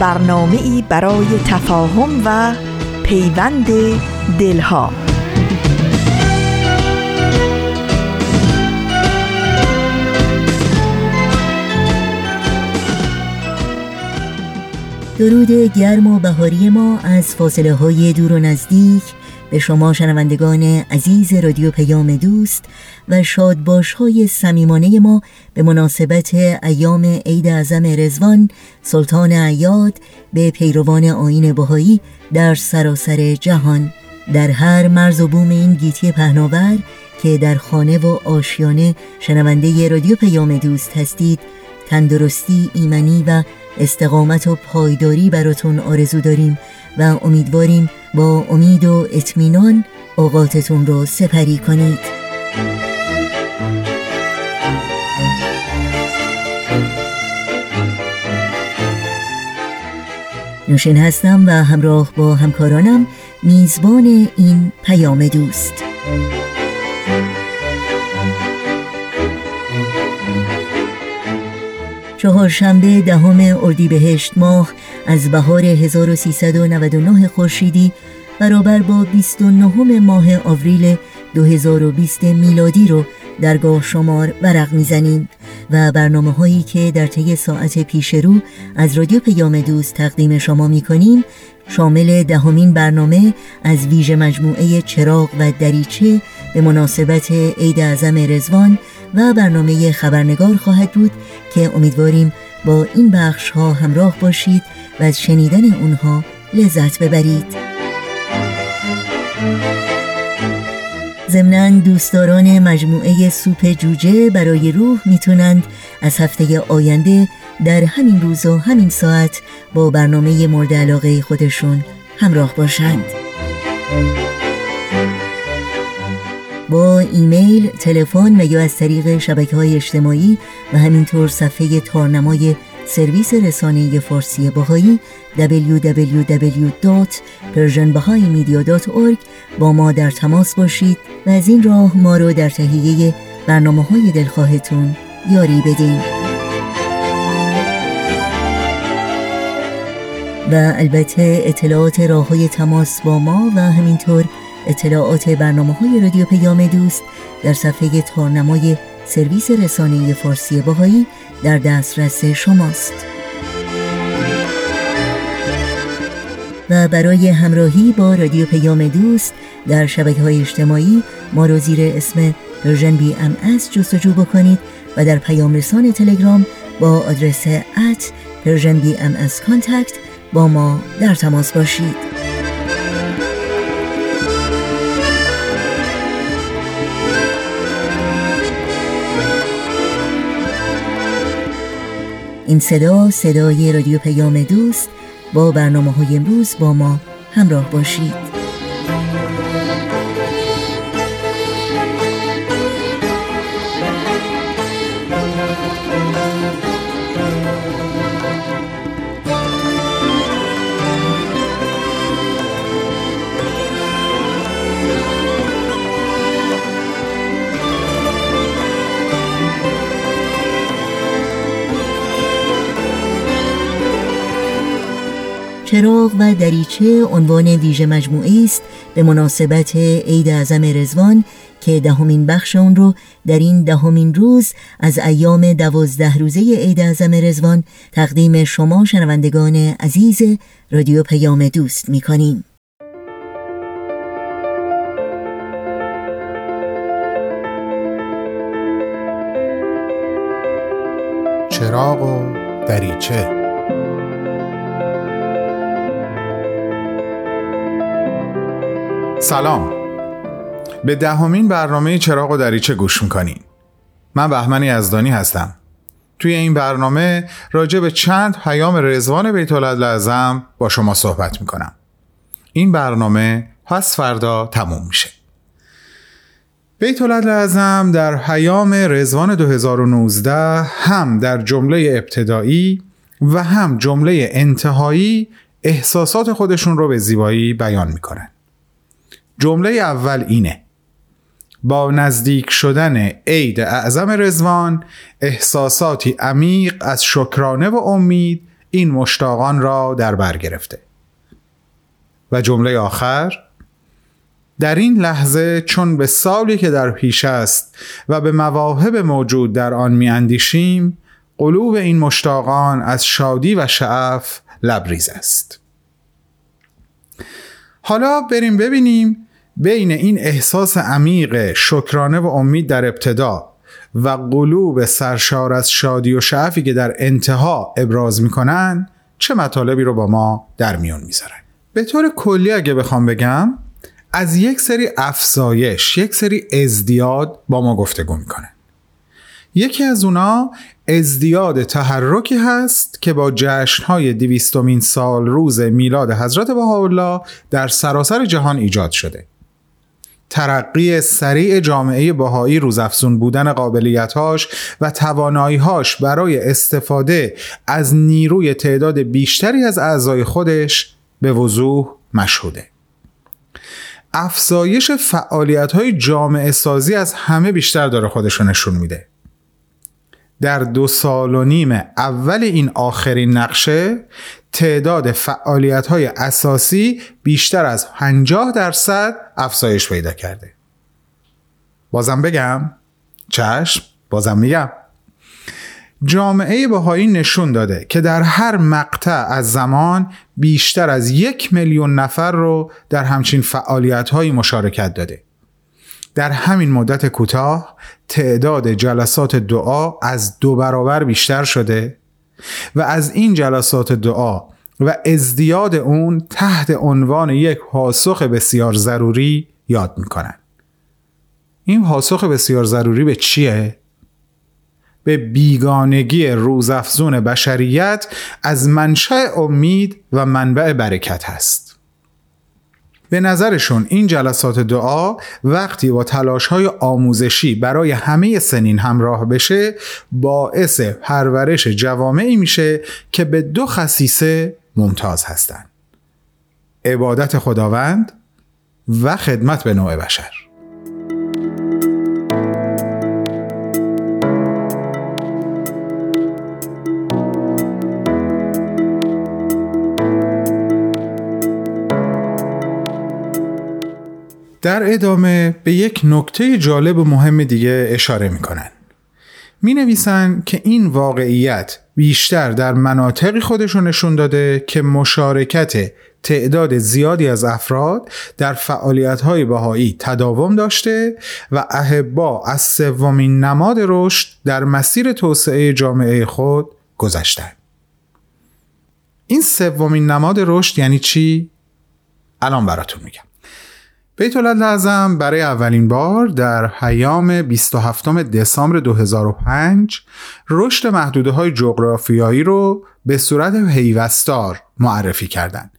برنامه ای برای تفاهم و پیوند دلها. درود گرم و بهاری ما از فاصله های دور و نزدیک. به شما شنوندگان عزیز رادیو پیام دوست و شادباش های سمیمانه ما به مناسبت ایام عید اعظم رزوان سلطان عیاد به پیروان آین بهایی در سراسر جهان. در هر مرز و بوم این گیتی پهناور که در خانه و آشیانه شنونده رادیو پیام دوست هستید تندرستی ایمنی و استقامت و پایداری براتون آرزو داریم. و امیدواریم با امید و اطمینان اوقاتتون رو سپری کنید. نوشین هستم و همراه با همکارانم میزبان این پیام دوست. چهارشنبه دهم اردیبهشت ماه از بهار 1399 خورشیدی برابر با 29 ماه آوریل 2020 میلادی رو درگاه شمار ورق می‌زنیم و برنامه هایی که در طی ساعت پیش رو از رادیو پیام دوست تقدیم شما می کنیم شامل دهمین برنامه از ویژه مجموعه چراغ و دریچه به مناسبت عید اعظم رزوان و برنامه خبرنگار خواهد بود که امیدواریم با این بخش ها همراه باشید و از شنیدن اونها لذت ببرید. ضمنا دوستداران مجموعه سوپ جوجه برای روح می‌تونند از هفته آینده در همین روز و همین ساعت با برنامه مورد علاقه خودشون همراه باشند. با ایمیل، تلفن و یا از طریق شبکه های اجتماعی و همینطور صفحه تارنمای سرویس رسانه فارسی باهایی www.persianbahaimedia.org با ما در تماس باشید و از این راه ما رو در تهیه برنامه های دلخواهتون یاری بدین. و البته اطلاعات راه های تماس با ما و همینطور اطلاعات برنامه های رادیو پیام دوست در صفحه تارنمای سرویس رسانه فارسی باهایی در دسترس شماست. و برای همراهی با رادیو پیام دوست در شبکه های اجتماعی ما رو زیر اسم Persian BMS جستجو بکنید و در پیام رسان تلگرام با آدرس at Persian BMS Contact با ما در تماس باشید. این صدا صدای رادیو پیام دوست. با برنامه های امروز با ما همراه باشید. چراغ و دریچه عنوان ویژه مجموعه است به مناسبت عید اعظم رزوان که دهمین بخش اون رو در این دهمین روز از ایام دوازده روزه عید اعظم رزوان تقدیم شما شنوندگان عزیز رادیو پیام دوست می کنیم. چراغ و دریچه سلام. به دهمین برنامه چراغ و دریچه گوش می‌کنین. من بهمن یزدانی هستم. توی این برنامه راجع به چند پیام رزوان بیت اعظم با شما صحبت می‌کنم. این برنامه پس فردا تموم میشه. بیت اعظم در پیام رزوان 2019 هم در جمله ابتدایی و هم جمله انتهایی احساسات خودشون رو به زیبایی بیان می‌کنن. جمله اول اینه. با نزدیک شدن عید اعظم رزوان احساساتی عمیق از شکرانه و امید این مشتاقان را در بر گرفته. و جمله آخر در این لحظه چون به سالی که در پیش است و به مواهب موجود در آن میاندیشیم قلوب این مشتاقان از شادی و شعف لبریز است. حالا بریم ببینیم بین این احساس عمیق شکرانه و امید در ابتدا و قلوب سرشار از شادی و شعفی که در انتها ابراز می‌کنن چه مطالبی رو با ما در میون می‌ذارن؟ به طور کلی اگه بخوام بگم از یک سری افزایش یک سری ازدیاد با ما گفتگو می‌کنه یکی از اونا ازدیاد تحرکی هست که با جشنهای دویستمین سال روز میلاد حضرت بهاءالله در سراسر جهان ایجاد شده. ترقی سریع جامعه بهایی روزافزون بودن قابلیتهاش و تواناییهاش برای استفاده از نیروی تعداد بیشتری از اعضای خودش به وضوح مشهوده. افزایش فعالیت های جامعه سازی از همه بیشتر داره خودشو نشون میده. در دو سال و نیم اول این آخرین نقشه تعداد فعالیت های اساسی بیشتر از 50 درصد افزایش پیدا کرده. بازم بگم چشم بازم میگم. جامعه بهایی نشون داده که در هر مقطع از زمان بیشتر از یک میلیون نفر رو در همچین فعالیت های مشارکت داده. در همین مدت کوتاه تعداد جلسات دعا از دو برابر بیشتر شده. و از این جلسات دعا و ازدیاد اون تحت عنوان یک پاسخ بسیار ضروری یاد می‌کنن این پاسخ بسیار ضروری به چیه؟ به بیگانگی روزافزون بشریت از منشأ امید و منبع برکت هست به نظرشون این جلسات دعا وقتی با تلاش های آموزشی برای همه سنین همراه بشه باعث پرورش جوامعی میشه که به دو خصیصه ممتاز هستند عبادت خداوند و خدمت به نوع بشر. در ادامه به یک نکته جالب و مهم دیگه اشاره می‌کنن. می نویسن که این واقعیت بیشتر در مناطقی خودشون نشون داده که مشارکت تعداد زیادی از افراد در فعالیت های بهایی تداوم داشته و اهبا از سومین نماد رشد در مسیر توسعه جامعه خود گذشتن. این سومین نماد رشد یعنی چی؟ الان براتون میگم. بیت لازم برای اولین بار در حیام 27 دسامبر 2005 رشد محدوده های جغرافیایی رو به صورت پیوستار معرفی کردند.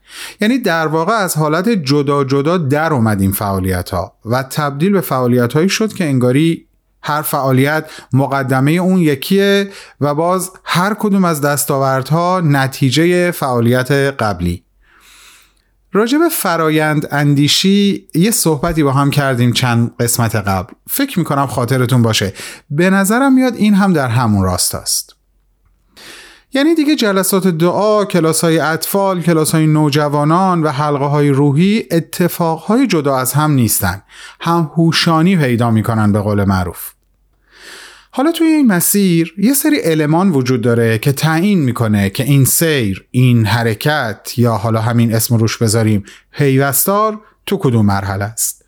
یعنی در واقع از حالت جدا جدا در اومد این فعالیت ها و تبدیل به فعالیت هایی شد که انگاری هر فعالیت مقدمه اون یکیه و باز هر کدوم از دستاوردها نتیجه فعالیت قبلی راجع به فرایند اندیشی یه صحبتی با هم کردیم چند قسمت قبل. فکر می‌کنم خاطرتون باشه. به نظرم میاد این هم در همون راست است. یعنی دیگه جلسات دعا، کلاس های اطفال، کلاس های نوجوانان و حلقه های روحی اتفاق های جدا از هم نیستن. هم هوشانی پیدا می‌کنن به قول معروف. حالا توی این مسیر یه سری المان وجود داره که تعیین می‌کنه که این سیر این حرکت یا حالا همین اسم روش بذاریم پیوستار تو کدوم مرحله است؟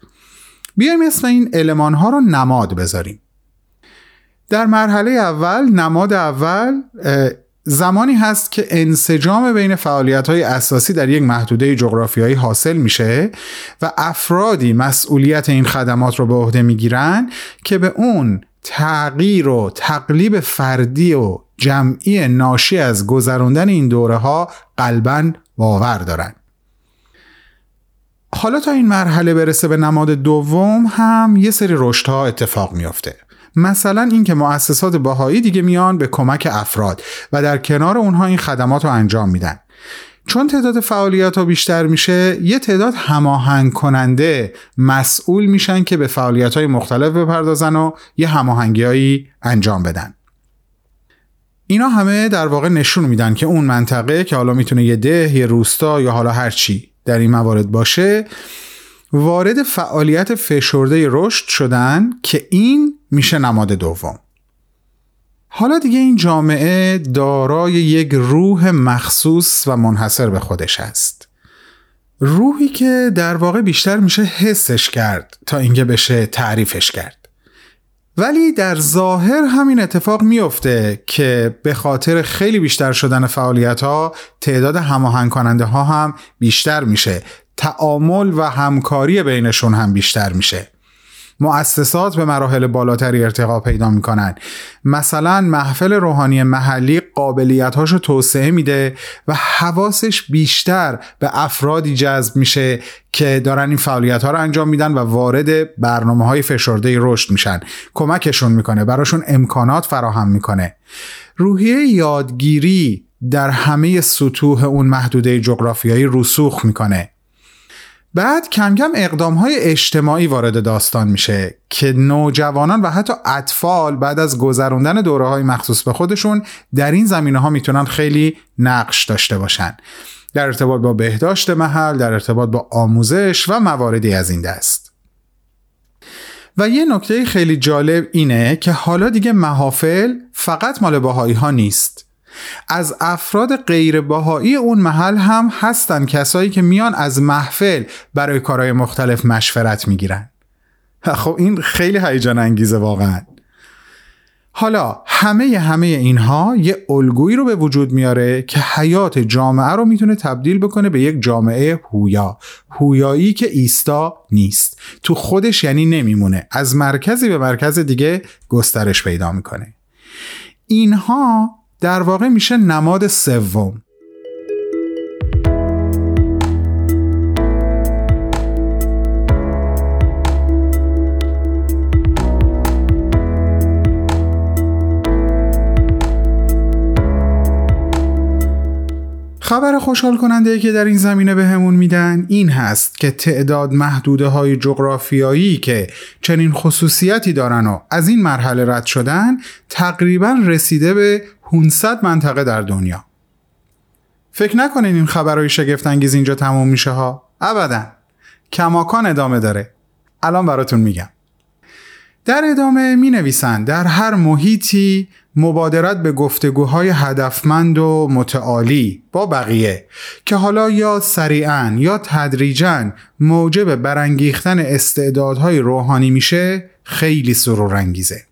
بیایم اسم این المان ها رو نماد بذاریم. در مرحله اول نماد اول زمانی هست که انسجام بین فعالیت های اساسی در یک محدوده جغرافیایی حاصل میشه و افرادی مسئولیت این خدمات رو به عهده می‌گیرن که به اون تغییر و تقلیب فردی و جمعی ناشی از گذراندن این دوره ها قلبا باور دارن. حالا تا این مرحله برسه به نماد دوم هم یه سری رشدها اتفاق میافته. مثلا اینکه مؤسسات باهایی دیگه میان به کمک افراد و در کنار اونها این خدمات رو انجام میدن. چون تعداد فعالیت ها بیشتر میشه یه تعداد هماهنگ کننده مسئول میشن که به فعالیت های مختلف بپردازن و یه هماهنگی انجام بدن. اینا همه در واقع نشون میدن که اون منطقه که حالا می‌تونه یه ده یه روستا یا حالا هر چی در این موارد باشه وارد فعالیت فشرده رشد شدن که این میشه نماد دوم. حالا دیگه این جامعه دارای یک روح مخصوص و منحصر به خودش است. روحی که در واقع بیشتر میشه حسش کرد تا اینکه بشه تعریفش کرد. ولی در ظاهر همین اتفاق میفته که به خاطر خیلی بیشتر شدن فعالیت ها تعداد هماهنگ کننده ها هم بیشتر میشه. تعامل و همکاری بینشون هم بیشتر میشه. مؤسسات به مراحل بالاتری ارتقا پیدا می‌کنن مثلا محفل روحانی محلی قابلیتاشو توسعه میده و حواسش بیشتر به افرادی جذب میشه که دارن این فعالیت ها رو انجام میدن و وارد برنامه های فشرده رشد میشن. کمکشون می‌کنه براشون امکانات فراهم می‌کنه. روحیه یادگیری در همه سطوح اون محدوده جغرافیایی رسوخ می‌کنه. بعد کم کم اقدام های اجتماعی وارد داستان میشه که نوجوانان و حتی اطفال بعد از گذروندن دوره های مخصوص به خودشون در این زمینه ها می‌تونن خیلی نقش داشته باشن. در ارتباط با بهداشت محل در ارتباط با آموزش و مواردی از این دست. و یه نکته خیلی جالب اینه که حالا دیگه محافل فقط مال باهایی ها نیست. از افراد غیر باهایی اون محل هم هستن کسایی که میان از محفل برای کارهای مختلف مشورت می‌گیرن. خب این خیلی هیجان انگیزه واقعا. حالا همه همه اینها یه الگویی رو به وجود میاره که حیات جامعه رو می‌تونه تبدیل بکنه به یک جامعه هویا هویایی که ایستا نیست. تو خودش یعنی نمیمونه از مرکزی به مرکز دیگه گسترش پیدا می‌کنه. اینها در واقع میشه نماد سوم. خبر خوشحال کننده که در این زمینه به همون میدن این هست که تعداد محدوده های جغرافیایی که چنین خصوصیتی دارن و از این مرحله رد شدن تقریبا رسیده به 500 منطقه در دنیا. فکر نکنین این خبرهای شگفت انگیز اینجا تموم میشه ها. ابدا. کماکان ادامه داره. الان براتون میگم. در ادامه می نویسند در هر محیطی مبادرت به گفتگوهای هدفمند و متعالی با بقیه که حالا یا سریعا یا تدریجا موجب برانگیختن استعدادهای روحانی میشه خیلی سرورانگیزه.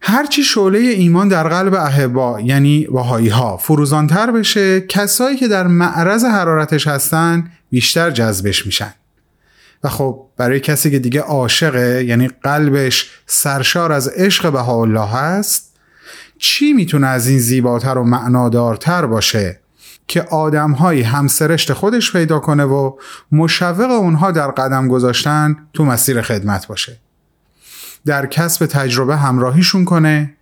هرچی شعله ایمان در قلب احبا یعنی واهایی ها فروزانتر بشه کسایی که در معرض حرارتش هستن بیشتر جذبش میشن. و خب برای کسی که دیگه عاشقه یعنی قلبش سرشار از عشق بهاءالله هست چی می‌تونه از این زیباتر و معنادارتر باشه که آدمهایی همسرشت خودش پیدا کنه و مشوق اونها در قدم گذاشتن تو مسیر خدمت باشه؟ در کسب تجربه همراهیشون کنه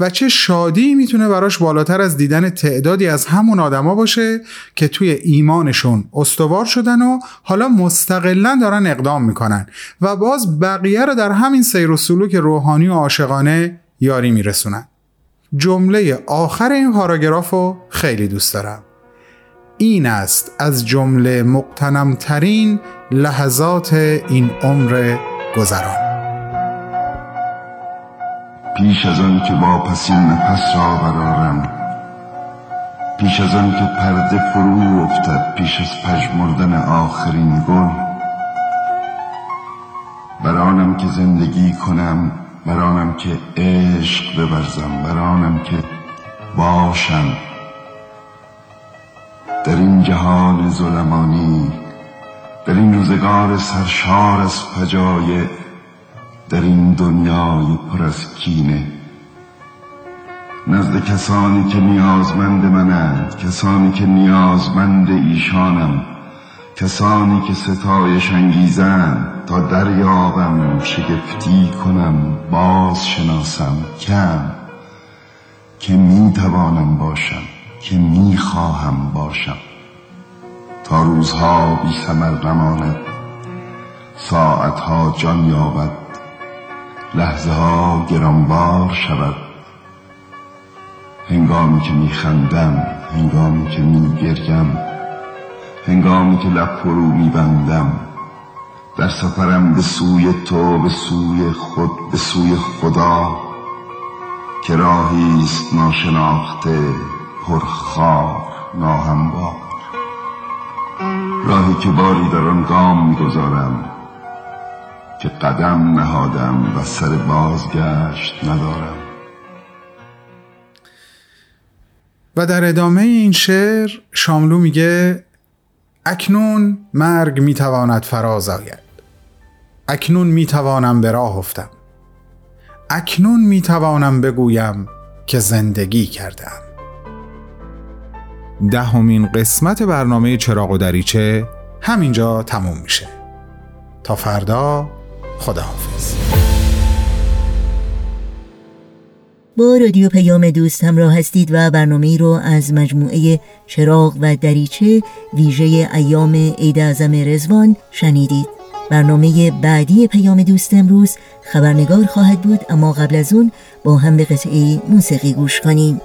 و چه شادی می‌تونه براش بالاتر از دیدن تعدادی از همون آدما باشه که توی ایمانشون استوار شدن و حالا مستقلا دارن اقدام می‌کنن. و باز بقیه رو در همین سیر و سلوک روحانی و عاشقانه یاری میرسونن. جمله آخر این پاراگراف رو خیلی دوست دارم. این است از جمله مقتنمترین لحظات این عمر گذران. پیش از آن که واپسین نفس را برارم پیش از آن که پرده فرو افتد پیش از پژمردن آخرین گل. برانم که زندگی کنم برانم که عشق ببرزم برانم که باشم. در این جهان ظلمانی در این روزگار سرشار از فجایع در این دنیای پر از کینه. نزد کسانی که نیازمند منند کسانی که نیازمند ایشانم کسانی که ستایش انگیزند تا دریابم شگفتی کنم باز شناسم کم که می توانم باشم که می خواهم باشم. تا روزها بی سمر نماند ساعتها جان یابد. لحظه ها گرانبار شود. هنگامی که میخندم هنگامی که میگریم هنگامی که لب فرو میبندم در سفرم به سوی تو به سوی خود به سوی خدا که راهی است ناشناخته پرخار ناهموار. راهی که باری در آن گام می‌گذارم که قدم نهادم و سر بازگشت ندارم. و در ادامه این شعر شاملو میگه اکنون مرگ می‌تواند فراز آید. اکنون می‌توانم به راه افتم. اکنون می‌توانم بگویم که زندگی کردم دهمین قسمت برنامه چراغ و دریچه همینجا تموم میشه. تا فردا خداحافظ. با رادیو پیام دوست همراه هستید و برنامه رو از مجموعه چراغ و دریچه ویژه ایام عید اعظم رزوان شنیدید. برنامه بعدی پیام دوست امروز خبرنگار خواهد بود اما قبل از اون با هم به قطعه موسیقی گوش کنیم.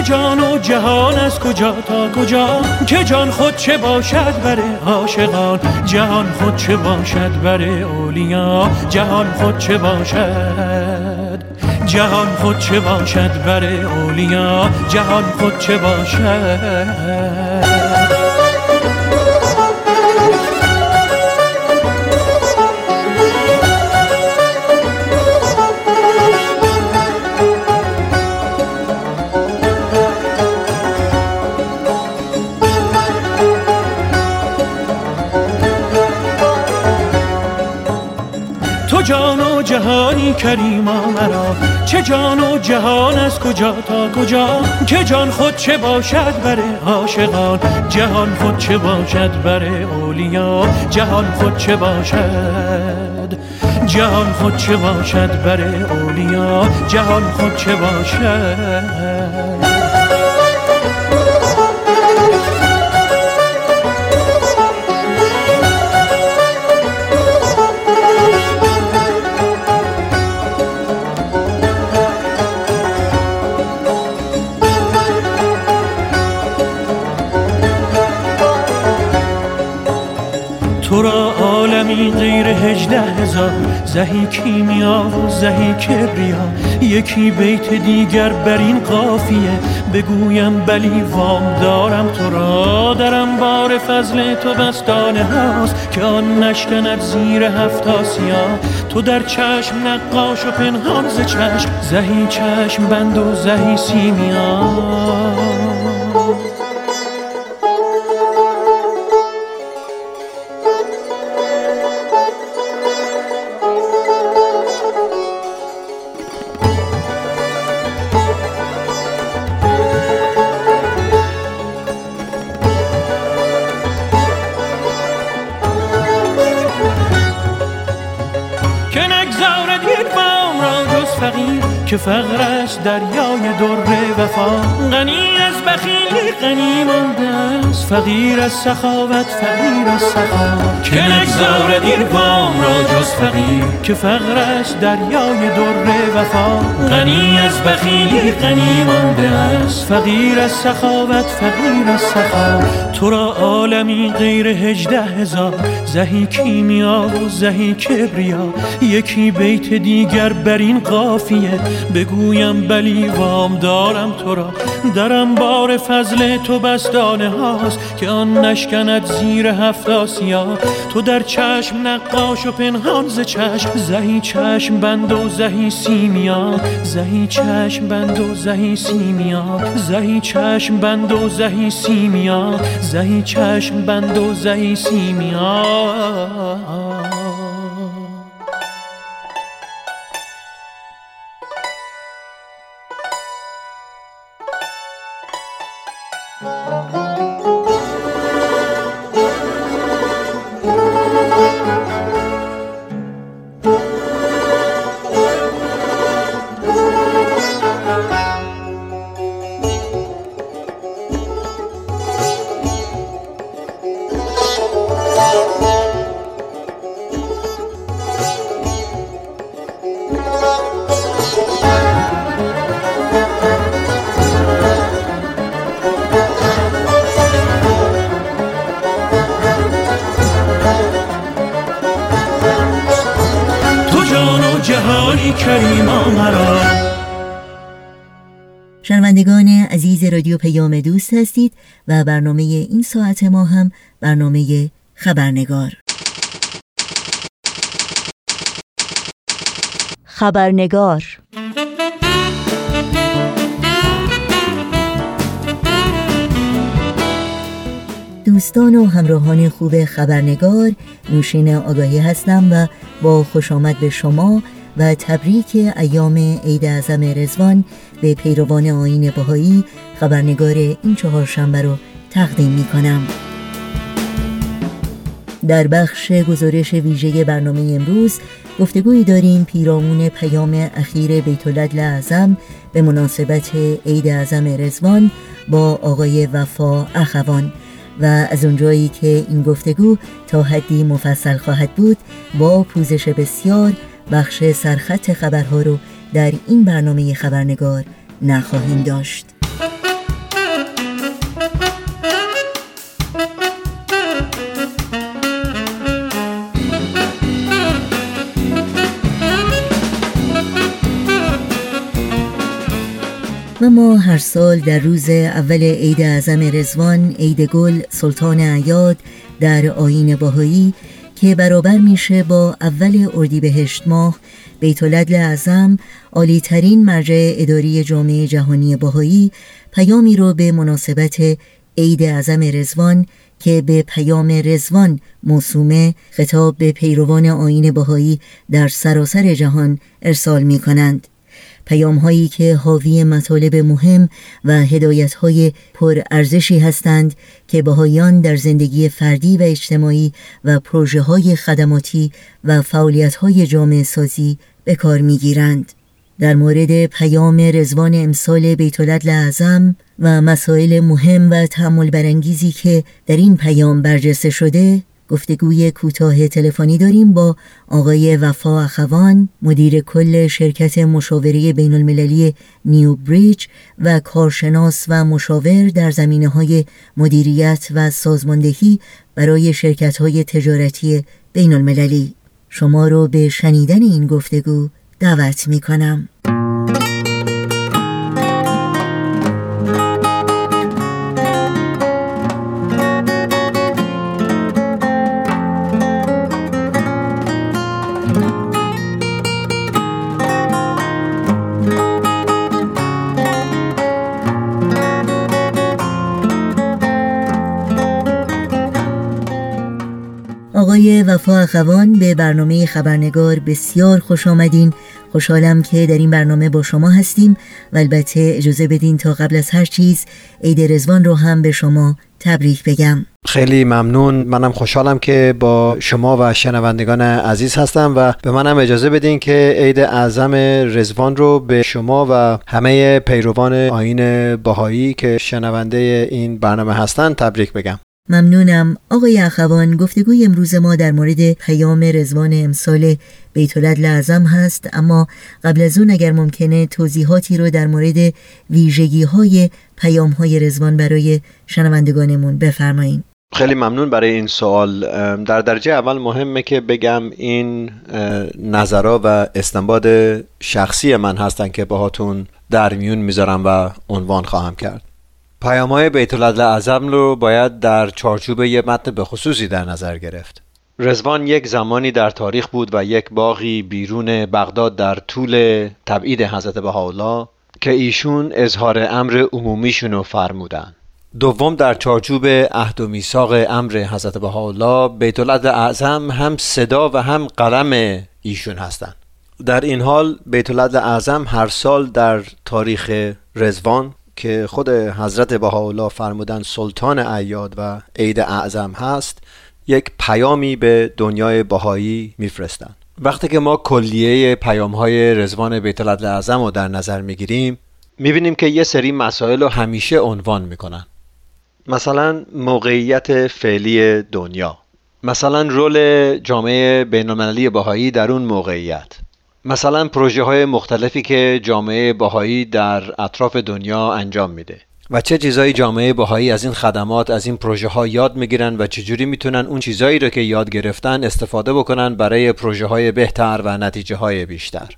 چه جان و جهان از کجا تا کجا؟ که جان خود چه باشد بر عاشقان؟ جهان خود چه باشد بر اولیا؟ جهان خود چه باشد؟ جهان خود چه باشد بر اولیا؟ جهان خود چه باشد؟ جهانی کریما مرا. چه جان و جهان از کجا تا کجا؟ که جان خود چه باشد بر عاشقان؟ جهان خود چه باشد بر اولیا؟ جهان خود چه باشد؟ جهان خود چه باشد بر اولیا؟ جهان خود چه باشد؟ عالمی غیر هجده هزار. زهی کیمیا و زهی کبریا. یکی بیت دیگر بر این قافیه. بگویم بلی وام دارم تو را. در انبار فضل تو بستانه هاست. که آن نشکند زیر هفت آسیا. تو در چشم نقاش و پنهان ز چشم. زهی چشم بند و زهی سیمیا. که فقر است دریای در وفا. غنی از بخیلی غنی مانده. است فقیر از سخاوت فقیر از سخا. که نگذارد این وام را جز فقیر. که فقر است دریای در وفا. غنی از بخیلی غنی مانده است. فقیر از سخاوت فقیر از سخا. تو را عالمی غیر هجده هزار. زهی کیمیا و زهی کبریا. یکی بیت دیگر بر این قافیه. بگویم بلی وام دارم تو را. درم بار فضل تو بستانه هاست. که آن نشکند زیر هفت آسیا تو در چشم نقاش و پنهان ز چشم زهی چشم بند و زهی سیمیا. زهی چشم بند و زهی سیمیا. زهی چشم بند و زهی سیمیا. زهی چشم بند و زهی سیمیا. پیام دوست هستید و برنامه این ساعت ما هم برنامه خبرنگار. خبرنگار. دوستان و همراهان خوب خبرنگار نوشین آگاهی هستم و با خوش آمد به شما و تبریک ایام عید اعظم رزوان به پیروان آین بهایی خبرنگار این چهارشنبه رو تقدیم می کنم. در بخش گزارش ویژه برنامه امروز گفتگویی داریم پیرامون پیام اخیر بیت اعظم به مناسبت عید اعظم رزوان با آقای وفا اخوان و از اونجایی که این گفتگو تا حدی مفصل خواهد بود با پوزش بسیار بخش سرخط خبرها رو در این برنامه خبرنگار نخواهیم داشت. و ما هر سال در روز اول عید اعظم رزوان عید گل سلطان عیاد در آین باهایی که برابر میشه با اول اردیبهشت ماه بیت العدل اعظم عالی ترین مرجع اداری جامعه جهانی باهایی پیامی رو به مناسبت عید اعظم رزوان که به پیام رزوان موسومه خطاب به پیروان آین باهایی در سراسر جهان ارسال می کنند. پیام هایی که حاوی مطالب مهم و هدایت های پر ارزشی هستند که بهایان در زندگی فردی و اجتماعی و پروژه های خدماتی و فعالیت های جامعه سازی به کار می گیرند. در مورد پیام رزوان امسال بیت اعظم و مسائل مهم و تعمل برانگیزی که در این پیام برجسته شده گفتگوی کوتاه تلفنی داریم با آقای وفا اخوان مدیر کل شرکت مشاوره بین المللی نیو بریج و کارشناس و مشاور در زمینه های مدیریت و سازماندهی برای شرکت های تجارتی بین المللی شما رو به شنیدن این گفتگو دعوت می کنم. اخوان به برنامه خبرنگار بسیار خوش آمدین. خوشحالم که در این برنامه با شما هستیم و البته اجازه بدین تا قبل از هر چیز عید رزوان رو هم به شما تبریک بگم. خیلی ممنون. منم خوشحالم که با شما و شنوندگان عزیز هستم و به منم اجازه بدین که عید اعظم رزوان رو به شما و همه پیروان آین باهایی که شنونده این برنامه هستن تبریک بگم. ممنونم. آقای اخوان گفتگوی امروز ما در مورد پیام رزوان امسال بیت لعظم هست اما قبل از اون اگر ممکنه توضیحاتی رو در مورد ویژگی های پیام های رزوان برای شنوندگانمون بفرمایید خیلی ممنون برای این سوال. در درجه اول مهمه که بگم این نظرها و استنباد شخصی من هستن که باهاتون در میون می‌ذارم و عنوان خواهم کرد. پیام های بیت اعظم رو باید در چارچوب یه متن به خصوصی در نظر گرفت. رزوان یک زمانی در تاریخ بود و یک باغی بیرون بغداد در طول تبعید حضرت بهاءالله که ایشون اظهار امر عمومیشون رو فرمودن. دوم در چارچوب عهد و میثاق امر حضرت بهاءالله بیت اعظم هم صدا و هم قلم ایشون هستند در این حال بیت اعظم هر سال در تاریخ رزوان که خود حضرت بهاءالله فرمودن سلطان ایاد و عید اعظم هست یک پیامی به دنیای بهایی میفرستند. وقتی که ما کلیه پیام های رزوان بیت اعظم رو در نظر می‌گیریم می‌بینیم که یه سری مسائل رو همیشه عنوان می‌کنن. مثلا موقعیت فعلی دنیا. مثلا رول جامعه بینالمللی بهایی در اون موقعیت. مثلا پروژه های مختلفی که جامعه بهایی در اطراف دنیا انجام میده. و چه چیزایی جامعه بهایی از این خدمات از این پروژه ها یاد می‌گیرن و چجوری می‌تونن اون چیزایی رو که یاد گرفتن استفاده بکنن برای پروژه های بهتر و نتیجه های بیشتر.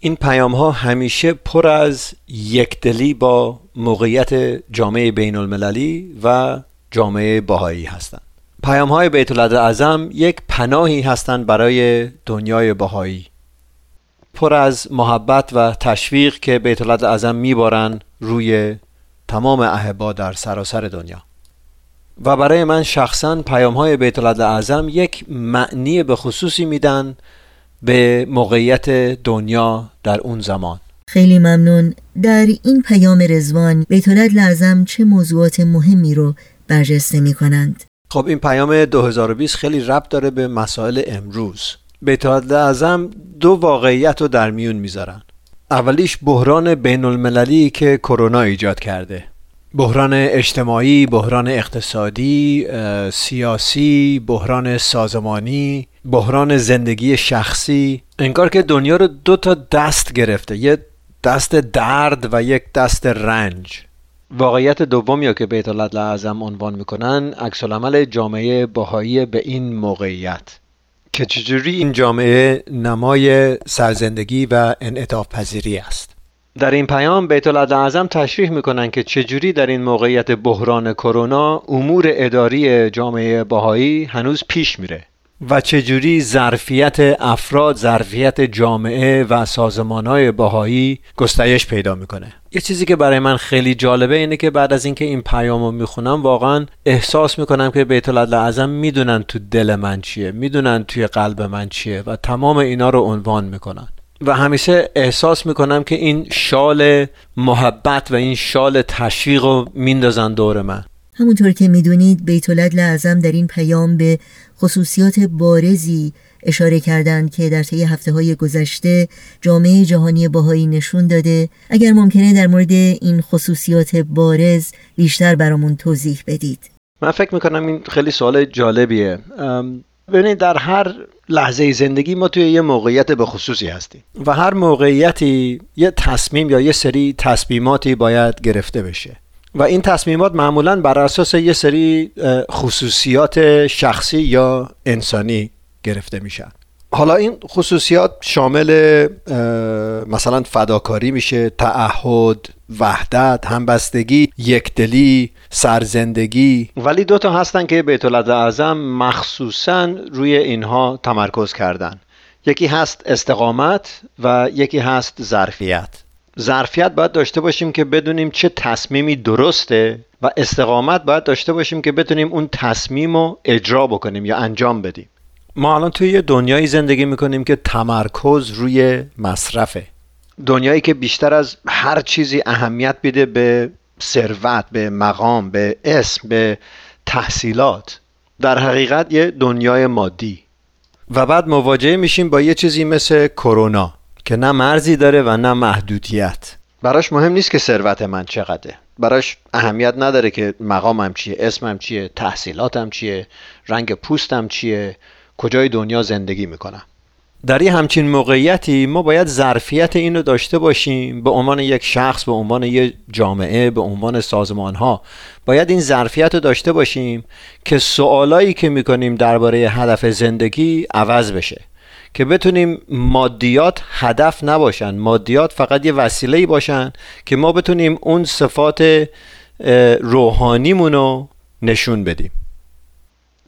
این پیام ها همیشه پر از یکدلی با موقعیت جامعه بین المللی و جامعه بهایی هستند. پیام های بیت اعظم یک پناهی هستند برای دنیای بهایی. پر از محبت و تشویق که بیت اعظم میبارن روی تمام احبا در سراسر دنیا. و برای من شخصا پیام های بیت اعظم یک معنی به خصوصی میدن به موقعیت دنیا در اون زمان. خیلی ممنون. در این پیام رزوان بیت لازم چه موضوعات مهمی رو برجسته می کنند خب این پیام 2020 خیلی ربط داره به مسائل امروز. بیت اعظم دو واقعیت رو در میون می‌ذارن. اولیش بحران بین المللی که کرونا ایجاد کرده. بحران اجتماعی، بحران اقتصادی، سیاسی، بحران سازمانی، بحران زندگی شخصی. انگار که دنیا رو دو تا دست گرفته یه دست درد و یک دست رنج. واقعیت دوم یا که بیت الله اعظم عنوان می‌کنن عکس جامعه باهایی به این موقعیت. که چجوری این جامعه نمای سرزندگی و انعطاف پذیری است؟ در این پیام بیت اعظم تشریح می‌کنن که چجوری در این موقعیت بحران کرونا امور اداری جامعه باهایی هنوز پیش میره و چجوری ظرفیت افراد ظرفیت جامعه و سازمانهای باهایی گستایش پیدا می‌کنه؟ یه چیزی که برای من خیلی جالبه اینه که بعد از اینکه این پیام رو می‌خونم واقعا احساس می‌کنم که بیت اعظم می‌دونن تو دل من چیه می‌دونن توی قلب من چیه و تمام اینا رو عنوان می‌کنن. و همیشه احساس می‌کنم که این شال محبت و این شال تشویق رو میندازن دور من. همونطور که می‌دونید بیت اعظم در این پیام به خصوصیات بارزی اشاره کردند که در طی هفته های گذشته جامعه جهانی باهایی نشون داده. اگر ممکنه در مورد این خصوصیات بارز بیشتر برامون توضیح بدید. من فکر می‌کنم این خیلی سوال جالبیه. ببینید در هر لحظه زندگی ما توی یه موقعیت به خصوصی هستیم و هر موقعیتی یه تصمیم یا یه سری تصمیماتی باید گرفته بشه. و این تصمیمات معمولا بر اساس یه سری خصوصیات شخصی یا انسانی گرفته میشن. حالا این خصوصیات شامل مثلا فداکاری میشه تعهد وحدت همبستگی یکدلی سرزندگی. ولی دو تا هستن که بیت اعظم مخصوصا روی اینها تمرکز کردن. یکی هست استقامت و یکی هست ظرفیت. ظرفیت باید داشته باشیم که بدونیم چه تصمیمی درسته و استقامت باید داشته باشیم که بتونیم اون تصمیم رو اجرا بکنیم یا انجام بدیم. ما الان توی یه دنیایی زندگی می‌کنیم که تمرکز روی مصرفه. دنیایی که بیشتر از هر چیزی اهمیت بیده به ثروت به مقام به اسم به تحصیلات. در حقیقت یه دنیای مادی. و بعد مواجه میشیم با یه چیزی مثل کرونا که نه مرزی داره و نه محدودیت. براش مهم نیست که ثروت من چقدره. براش اهمیت نداره که مقامم چیه اسمم چیه تحصیلاتم چیه رنگ پوستم چیه. کجای دنیا زندگی می‌کنم. در یه همچین موقعیتی ما باید ظرفیت این رو داشته باشیم به عنوان یک شخص به عنوان یک جامعه به عنوان سازمان ها باید این ظرفیت رو داشته باشیم که سوالایی که می‌کنیم درباره هدف زندگی عوض بشه. که بتونیم مادیات هدف نباشن. مادیات فقط یه وسیله باشن که ما بتونیم اون صفات روحانیمون رو نشون بدیم.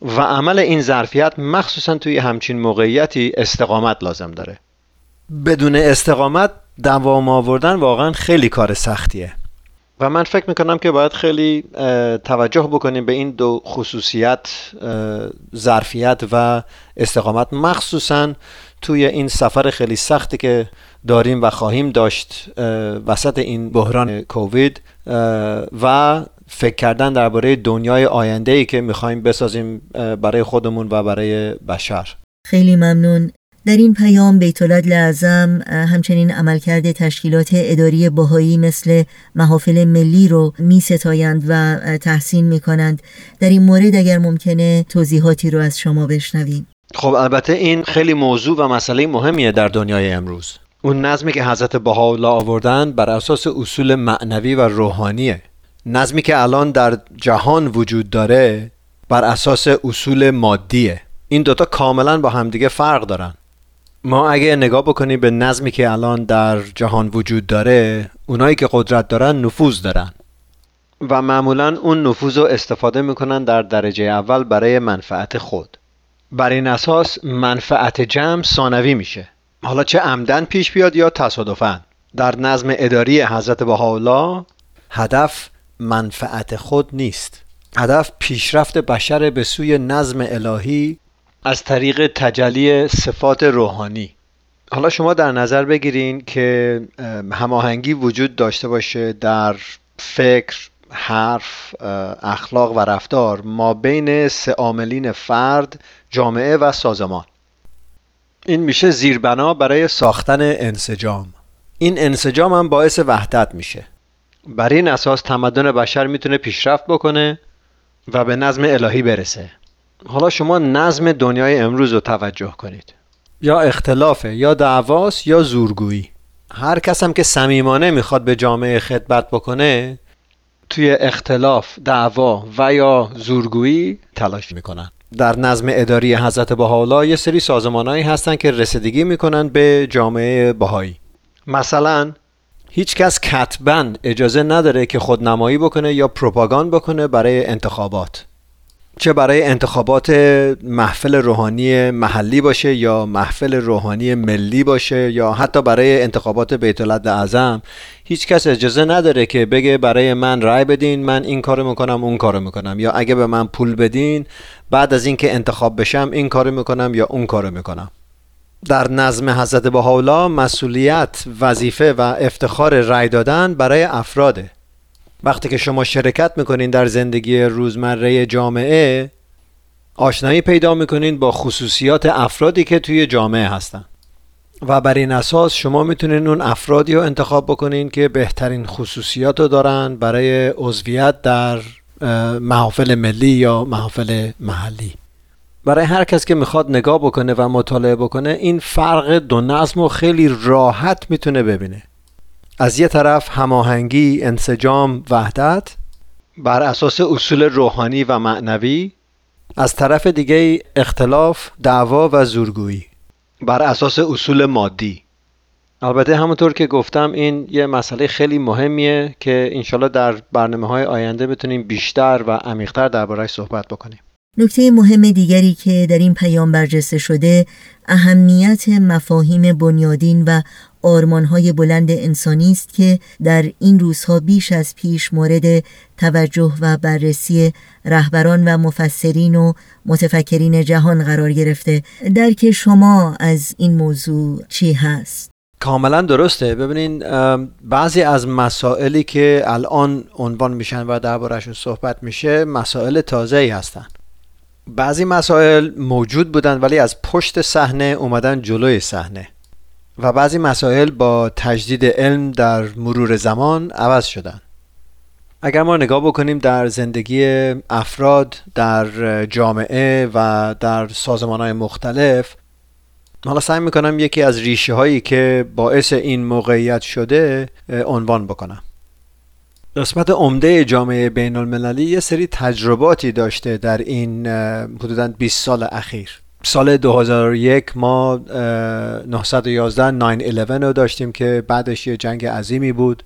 و عمل این ظرفیت مخصوصا توی همچین موقعیتی استقامت لازم داره. بدون استقامت دوام آوردن واقعا خیلی کار سختیه. و من فکر می‌کنم که باید خیلی توجه بکنیم به این دو خصوصیت ظرفیت و استقامت. مخصوصا توی این سفر خیلی سختی که داریم و خواهیم داشت وسط این بحران کووید و فکر کردن درباره دنیای آینده ای که می‌خوایم بسازیم برای خودمون و برای بشر. خیلی ممنون. در این پیام بیت لعظم همچنین عملکرد تشکیلات اداری باهایی مثل محافل ملی رو می ستایند و تحسین می کنند در این مورد اگر ممکنه توضیحاتی رو از شما بشنویم. خب البته این خیلی موضوع و مسئله مهمیه در دنیای امروز. اون نظمی که حضرت بهاءالله آوردن بر اساس اصول معنوی و روحانیه. نظمی که الان در جهان وجود داره بر اساس اصول مادیه. این دوتا کاملا با همدیگه فرق دارن. ما اگه نگاه بکنیم به نظمی که الان در جهان وجود داره اونایی که قدرت دارن نفوذ دارن. و معمولا اون نفوذ رو استفاده می‌کنن در درجه اول برای منفعت خود. بر این اساس منفعت جمع ثانوی میشه. حالا چه عمدن پیش بیاد یا تصادفا؟ در نظم اداری حضرت بهاءالله هدف منفعت خود نیست. هدف پیشرفت بشر به سوی نظم الهی از طریق تجلی صفات روحانی. حالا شما در نظر بگیرین که هماهنگی وجود داشته باشه در فکر حرف اخلاق و رفتار ما بین سه عاملین فرد جامعه و سازمان. این میشه زیربنا برای ساختن انسجام. این انسجام هم باعث وحدت میشه. بر این اساس تمدن بشر می‌تونه پیشرفت بکنه و به نظم الهی برسه. حالا شما نظم دنیای امروز رو توجه کنید. یا اختلافه یا دعواست یا زورگویی. هر کس هم که صمیمانه می‌خواد به جامعه خدمت بکنه توی اختلاف دعوا و یا زورگویی تلاش می‌کنن. در نظم اداری حضرت بهاءالله یه سری سازمانهایی هستن که رسیدگی می‌کنن به جامعه بهایی. مثلا هیچ کس کتبا اجازه نداره که خودنمایی بکنه یا پروپاگاند بکنه برای انتخابات. چه برای انتخابات محفل روحانی محلی باشه یا محفل روحانی ملی باشه یا حتی برای انتخابات بیت اعظم هیچ کس اجازه نداره که بگه برای من رای بدین من این کارو می‌کنم اون کارو می‌کنم. یا اگه به من پول بدین بعد از اینکه انتخاب بشم این کارو می‌کنم یا اون کارو می‌کنم. در نظم حضرت بهاءالله مسئولیت وظیفه و افتخار رای دادن برای افراده. وقتی که شما شرکت می‌کنین در زندگی روزمره جامعه آشنایی پیدا می‌کنین با خصوصیات افرادی که توی جامعه هستن. و بر این اساس شما می‌تونین اون افرادی رو انتخاب بکنین که بهترین خصوصیات رو دارن برای عضویت در محافل ملی یا محافل محلی. برای هر کس که می‌خواد نگاه بکنه و مطالعه بکنه این فرق دو نظم رو خیلی راحت می‌تونه ببینه. از یه طرف هماهنگی، انسجام، وحدت. بر اساس اصول روحانی و معنوی. از طرف دیگه اختلاف، دعوا و زورگویی. بر اساس اصول مادی. البته همونطور که گفتم این یه مسئله خیلی مهمیه که انشالله در برنامه های آینده بتونیم بیشتر و عمیقتر دربارهش صحبت بکنیم. نکته مهم دیگری که در این پیام برجسته شده اهمیت مفاهیم بنیادین و آرمانهای بلند انسانی است که در این روزها بیش از پیش مورد توجه و بررسی رهبران و مفسرین و متفکرین جهان قرار گرفته. درک شما از این موضوع چی هست؟ کاملا درسته. ببینین بعضی از مسائلی که الان عنوان میشن و دربارهشون صحبت میشه مسائل تازه ای هستن. بعضی مسائل موجود بودن ولی از پشت صحنه اومدن جلوی صحنه. و بعضی مسائل با تجدید علم در مرور زمان عوض شدن اگر ما نگاه بکنیم در زندگی افراد در جامعه و در سازمان های مختلف حالا سعی می‌کنم یکی از ریشه هایی که باعث این موقعیت شده عنوان بکنم. قسمت عمده جامعه بین المللی یه سری تجرباتی داشته در این حدودا 20 سال اخیر. سال 2001 ما 911 9-11 رو داشتیم که بعدش یه جنگ عظیمی بود.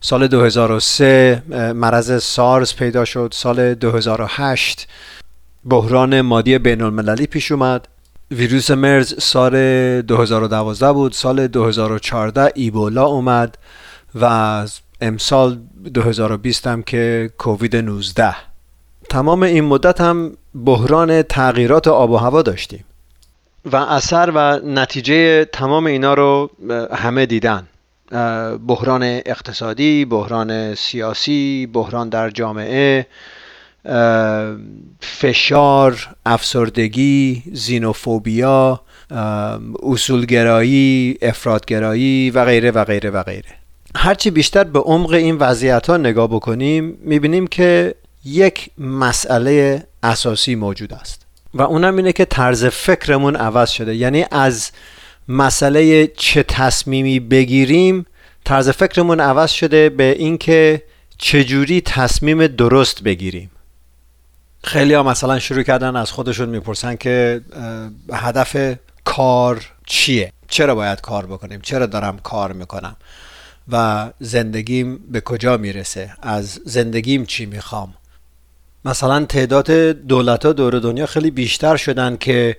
سال 2003 مرض سارز پیدا شد. سال 2008 بحران مادی بین المللی پیش اومد. ویروس مرز سال 2012 بود. سال 2014 ایبولا اومد و امسال 2020 هم که کووید 19 تمام این مدت هم بحران تغییرات آب و هوا داشتیم. و اثر و نتیجه تمام اینا رو همه دیدن. بحران اقتصادی، بحران سیاسی، بحران در جامعه فشار، افسردگی، زینوفوبیا، اصولگرایی، افرادگرایی و غیره و غیره و غیره. هرچی بیشتر به عمق این وضعیت ها نگاه بکنیم می‌بینیم که یک مسئله اساسی موجود است. و اونم اینه که طرز فکرمون عوض شده. یعنی از مسئله چه تصمیمی بگیریم طرز فکرمون عوض شده به اینکه چجوری تصمیم درست بگیریم. خیلی ها مثلا شروع کردن از خودشون می‌پرسن که هدف کار چیه؟ چرا باید کار بکنیم؟ چرا دارم کار می‌کنم؟ و زندگیم به کجا می‌رسه؟ از زندگیم چی می‌خوام؟ مثلا تعداد دولت ها دور دنیا خیلی بیشتر شدن که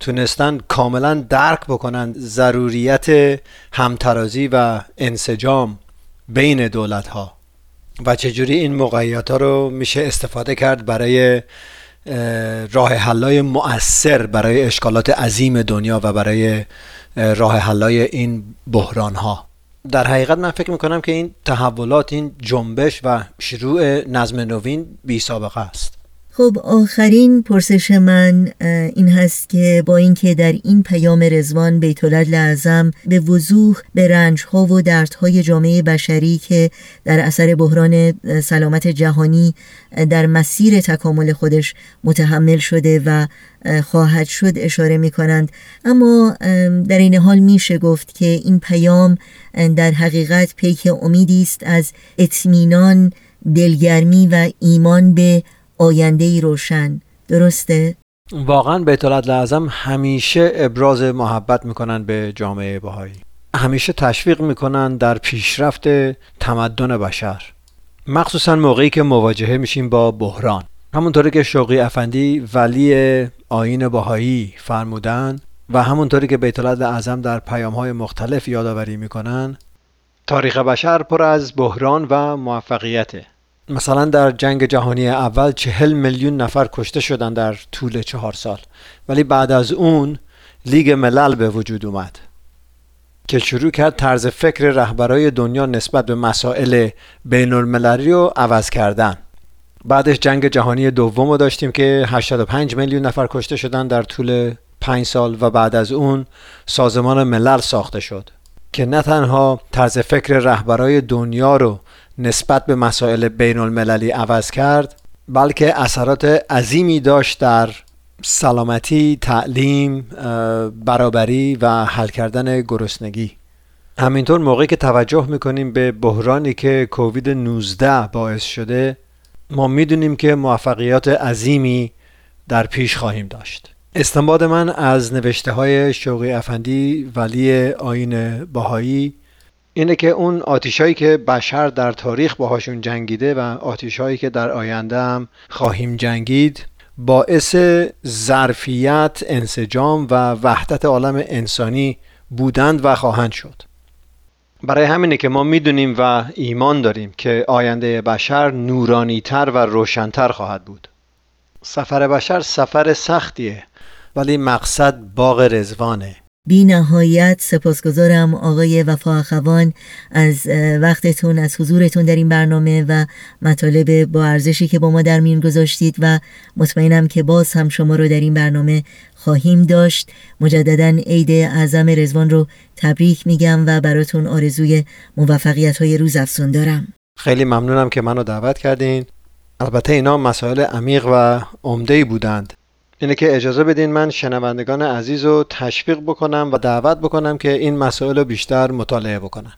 تونستن کاملا درک بکنن ضروریت همترازی و انسجام بین دولت ها و چجوری این موقعیت ها رو میشه استفاده کرد برای راه حلای مؤثر برای اشکالات عظیم دنیا و برای راه حلای این بحران ها در حقیقت من فکر می‌کنم که این تحولات این جنبش و شروع نظم نوین بی سابقه است. خب آخرین پرسش من این هست که با اینکه در این پیام رزوان بیت لعظم به وضوح به رنجها و دردهای جامعه بشری که در اثر بحران سلامت جهانی در مسیر تکامل خودش متحمل شده و خواهد شد اشاره می کنند اما در این حال میشه گفت که این پیام در حقیقت پیک امیدی است از اطمینان دلگرمی و ایمان به آینده ای روشن. درسته؟ واقعا بیت لازم همیشه ابراز محبت می‌کنن به جامعه بهایی. همیشه تشویق می‌کنن در پیشرفت تمدن بشر. مخصوصا موقعی که مواجهه میشیم با بحران. همونطوری که شوقی افندی ولی آین بهایی فرمودن و همونطوری که بیت اعظم در پیام های مختلف یادآوری می‌کنن تاریخ بشر پر از بحران و موفقیته. مثلا در جنگ جهانی اول چهل میلیون نفر کشته شدن در طول چهار سال. ولی بعد از اون لیگ ملل به وجود اومد که شروع کرد طرز فکر رهبرای دنیا نسبت به مسائل بین المللی رو عوض کردن. بعدش جنگ جهانی دوم رو داشتیم که 85 میلیون نفر کشته شدن در طول 5 سال و بعد از اون سازمان ملل ساخته شد که نه تنها طرز فکر رهبرای دنیا رو نسبت به مسائل بین المللی عوض کرد بلکه اثرات عظیمی داشت در سلامتی، تعلیم، برابری و حل کردن گرسنگی. همینطور موقعی که توجه می‌کنیم به بحرانی که کووید 19 باعث شده ما می‌دونیم که موفقیات عظیمی در پیش خواهیم داشت. استنباد من از نوشته های شوقی افندی ولی آین باهایی اینه که اون آتیشایی که بشر در تاریخ باهاشون جنگیده و آتیشهایی که در آینده هم خواهیم جنگید باعث ظرفیت، انسجام و وحدت عالم انسانی بودند و خواهند شد. برای همینه که ما می‌دونیم و ایمان داریم که آینده بشر نورانیتر و روشنتر خواهد بود. سفر بشر سفر سختیه ولی مقصد باغ رزوانه بی نهایت سپاسگزارم آقای وفا اخوان از وقتتون از حضورتون در این برنامه و مطالب با ارزشی که با ما در میون گذاشتید و مطمئنم که باز هم شما رو در این برنامه خواهیم داشت. مجددا عید اعظم رزوان رو تبریک میگم و براتون آرزوی موفقیت های روز افسون دارم. خیلی ممنونم که منو دعوت کردین. البته اینا مسائل عمیق و عمده بودند. اینه که اجازه بدین من شنوندگان عزیز رو تشویق بکنم و دعوت بکنم که این مسائل رو بیشتر مطالعه بکنن.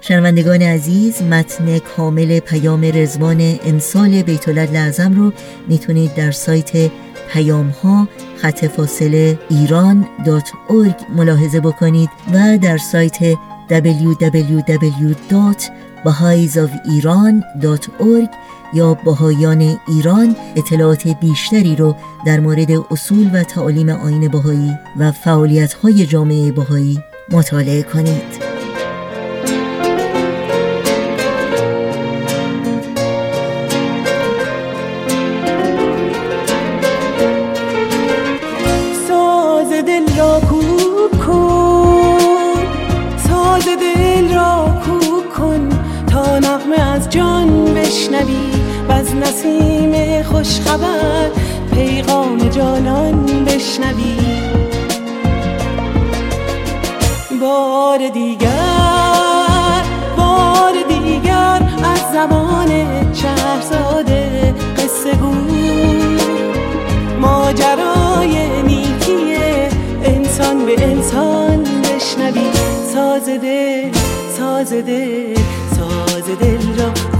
شنوندگان عزیز متن کامل پیام رزوان امسال بیت لازم رو می‌تونید در سایت پیام ها خط فاصله ایران ملاحظه بکنید و در سایت www.bahaisofiran.org یا بهایان ایران اطلاعات بیشتری رو در مورد اصول و تعالیم آین بهایی و های جامعه بهایی مطالعه کنید. خوش خبر پیغام جانان بشنوی. بار دیگر بار دیگر از زمان شهرزاده قصه گو ماجرای نیکی انسان به انسان بشنوی. سازده سازده ساز دل را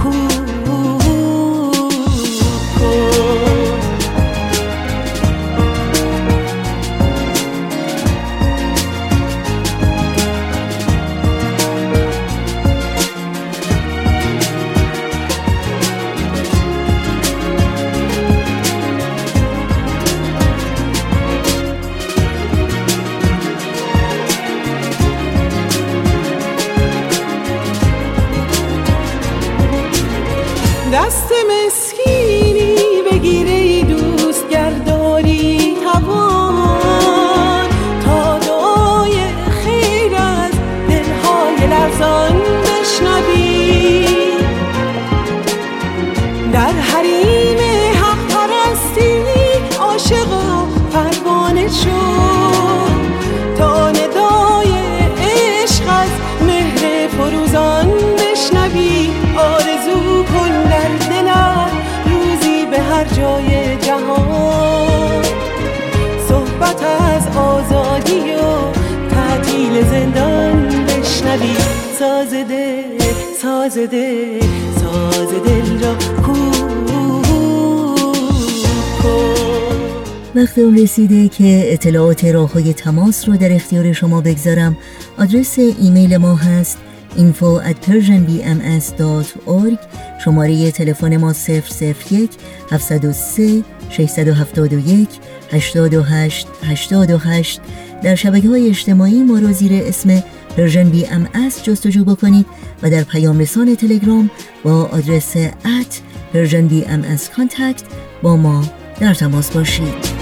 کو وقت اون رسیده که اطلاعات راه های تماس رو در اختیار شما بگذارم. آدرس ایمیل ما هست info at persianbms.org شماره تلفن ما 001 703 671 828 828 در شبکه های اجتماعی ما رو زیر اسم Persian BMS جستجو بکنید و در پیام رسان تلگرام با آدرس at Persian BMS Contact با ما در تماس باشید.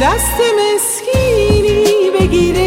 دست مسکینی بگیره.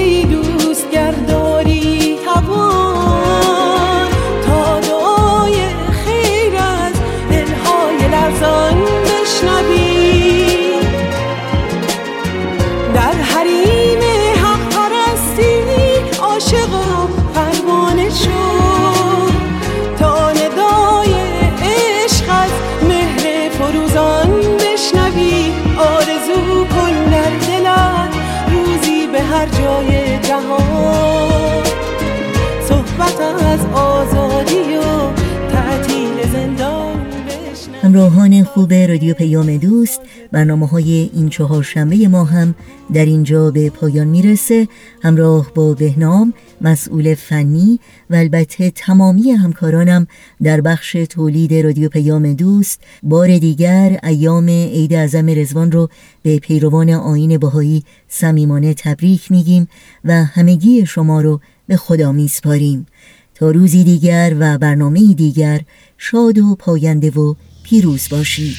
همراهان خوب رادیو پیام دوست برنامه های این چهار شنبه ما هم در اینجا به پایان می‌رسه. همراه با بهنام مسئول فنی و البته تمامی همکارانم در بخش تولید رادیو پیام دوست بار دیگر ایام عید اعظم رزوان رو به پیروان آین بهایی صمیمانه تبریک میگیم و همگی شما رو به خدا میسپاریم. تا روزی دیگر و برنامه دیگر شاد و پاینده و پیروز باشید.